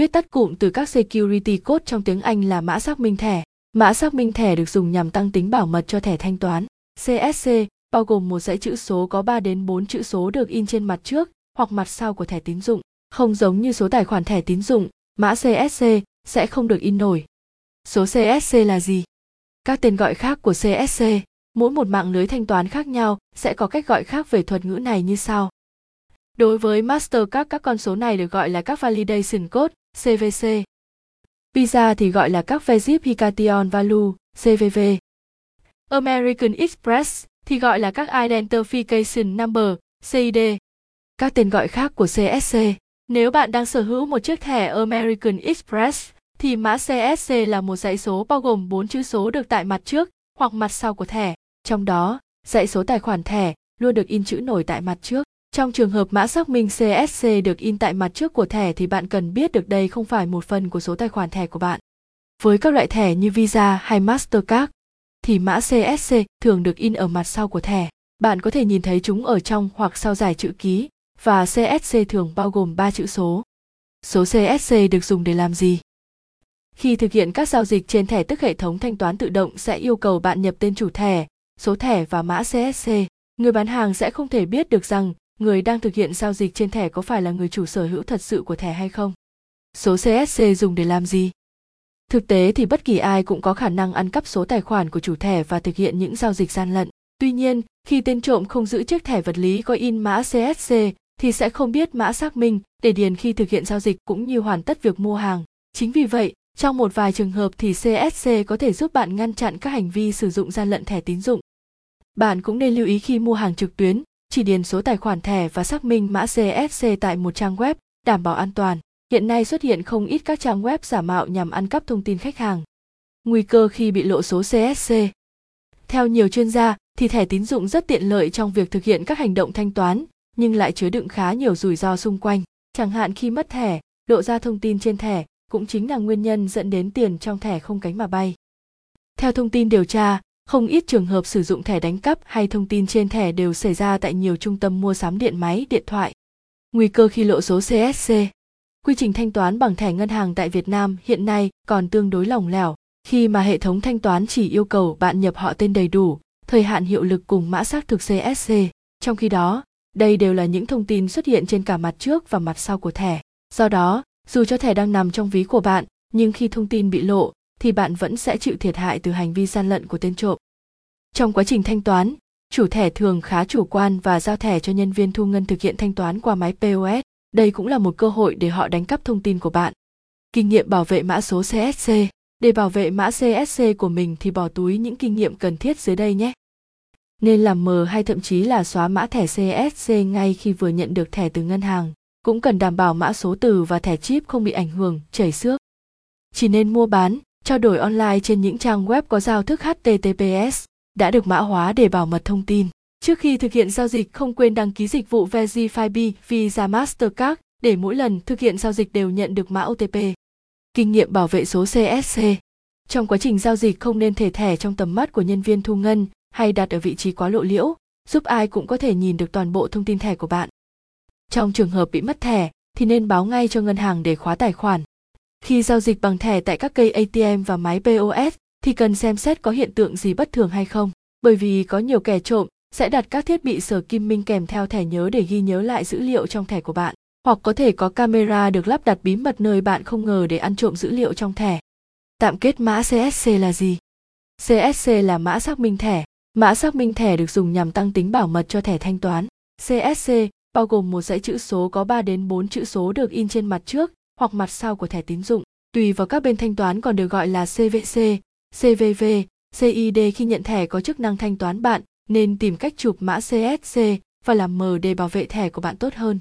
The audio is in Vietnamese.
viết tắt cụm từ các security code trong tiếng Anh là mã xác minh thẻ. Mã xác minh thẻ được dùng nhằm tăng tính bảo mật cho thẻ thanh toán. CSC bao gồm một dãy chữ số có 3 đến 4 chữ số được in trên mặt trước hoặc mặt sau của thẻ tín dụng. Không giống như số tài khoản thẻ tín dụng, mã CSC sẽ không được in nổi. Số CSC là gì? Các tên gọi khác của CSC, mỗi một mạng lưới thanh toán khác nhau sẽ có cách gọi khác về thuật ngữ này như sau. Đối với Mastercard các con số này được gọi là các Validation Code, CVC. Visa thì gọi là các Verification Value, CVV. American Express thì gọi là các Identification Number, CID. Các tên gọi khác của CSC. Nếu bạn đang sở hữu một chiếc thẻ American Express, thì mã CSC là một dãy số bao gồm 4 chữ số được tại mặt trước hoặc mặt sau của thẻ. Trong đó, dãy số tài khoản thẻ luôn được in chữ nổi tại mặt trước. Trong trường hợp mã xác minh CSC được in tại mặt trước của thẻ thì bạn cần biết được đây không phải một phần của số tài khoản thẻ của bạn. Với các loại thẻ như Visa hay Mastercard, thì mã CSC thường được in ở mặt sau của thẻ. Bạn có thể nhìn thấy chúng ở trong hoặc sau giải chữ ký và CSC thường bao gồm 3 chữ số. Số CSC được dùng để làm gì? Khi thực hiện các giao dịch trên thẻ tức hệ thống thanh toán tự động sẽ yêu cầu bạn nhập tên chủ thẻ, số thẻ và mã CSC. Người bán hàng sẽ không thể biết được rằng người đang thực hiện giao dịch trên thẻ có phải là người chủ sở hữu thật sự của thẻ hay không. Số CSC dùng để làm gì? Thực tế thì bất kỳ ai cũng có khả năng ăn cắp số tài khoản của chủ thẻ và thực hiện những giao dịch gian lận. Tuy nhiên, khi tên trộm không giữ chiếc thẻ vật lý có in mã CSC thì sẽ không biết mã xác minh để điền khi thực hiện giao dịch cũng như hoàn tất việc mua hàng. Chính vì vậy, trong một vài trường hợp thì CSC có thể giúp bạn ngăn chặn các hành vi sử dụng gian lận thẻ tín dụng. Bạn cũng nên lưu ý khi mua hàng trực tuyến, chỉ điền số tài khoản thẻ và xác minh mã CSC tại một trang web, đảm bảo an toàn. Hiện nay xuất hiện không ít các trang web giả mạo nhằm ăn cắp thông tin khách hàng. Nguy cơ khi bị lộ số CSC. Theo nhiều chuyên gia, thì thẻ tín dụng rất tiện lợi trong việc thực hiện các hành động thanh toán, nhưng lại chứa đựng khá nhiều rủi ro xung quanh. Chẳng hạn khi mất thẻ, lộ ra thông tin trên thẻ cũng chính là nguyên nhân dẫn đến tiền trong thẻ không cánh mà bay. Theo thông tin điều tra, không ít trường hợp sử dụng thẻ đánh cắp hay thông tin trên thẻ đều xảy ra tại nhiều trung tâm mua sắm điện máy, điện thoại. Nguy cơ khi lộ số CSC Quy trình thanh toán bằng thẻ ngân hàng tại Việt Nam hiện nay còn tương đối lỏng lẻo, khi mà hệ thống thanh toán chỉ yêu cầu bạn nhập họ tên đầy đủ, thời hạn hiệu lực cùng mã xác thực CSC. Trong khi đó, đây đều là những thông tin xuất hiện trên cả mặt trước và mặt sau của thẻ. Do đó, dù cho thẻ đang nằm trong ví của bạn, nhưng khi thông tin bị lộ, thì bạn vẫn sẽ chịu thiệt hại từ hành vi gian lận của tên trộm. Trong quá trình thanh toán, chủ thẻ thường khá chủ quan và giao thẻ cho nhân viên thu ngân thực hiện thanh toán qua máy POS. Đây cũng là một cơ hội để họ đánh cắp thông tin của bạn. Kinh nghiệm bảo vệ mã số CSC Để bảo vệ mã CSC của mình thì bỏ túi những kinh nghiệm cần thiết dưới đây nhé. Nên làm mờ hay thậm chí là xóa mã thẻ CSC ngay khi vừa nhận được thẻ từ ngân hàng. Cũng cần đảm bảo mã số từ và thẻ chip không bị ảnh hưởng, chảy xước. Chỉ nên mua bán, trao đổi online trên những trang web có giao thức HTTPS đã được mã hóa để bảo mật thông tin. Trước khi thực hiện giao dịch không quên đăng ký dịch vụ Verify Visa Mastercard để mỗi lần thực hiện giao dịch đều nhận được mã OTP. Kinh nghiệm bảo vệ số CSC Trong quá trình giao dịch không nên thể thẻ trong tầm mắt của nhân viên thu ngân hay đặt ở vị trí quá lộ liễu, giúp ai cũng có thể nhìn được toàn bộ thông tin thẻ của bạn. Trong trường hợp bị mất thẻ thì nên báo ngay cho ngân hàng để khóa tài khoản. Khi giao dịch bằng thẻ tại các cây ATM và máy POS thì cần xem xét có hiện tượng gì bất thường hay không, bởi vì có nhiều kẻ trộm sẽ đặt các thiết bị sở kim minh kèm theo thẻ nhớ để ghi nhớ lại dữ liệu trong thẻ của bạn, hoặc có thể có camera được lắp đặt bí mật nơi bạn không ngờ để ăn trộm dữ liệu trong thẻ. Tạm kết mã CSC là gì? CSC là mã xác minh thẻ. Mã xác minh thẻ được dùng nhằm tăng tính bảo mật cho thẻ thanh toán. CSC bao gồm một dãy chữ số có 3 đến 4 chữ số được in trên mặt trước hoặc mặt sau của thẻ tín dụng. Tùy vào các bên thanh toán còn được gọi là CVC, CVV, CID khi nhận thẻ có chức năng thanh toán bạn nên tìm cách chụp mã CSC và làm mờ để bảo vệ thẻ của bạn tốt hơn.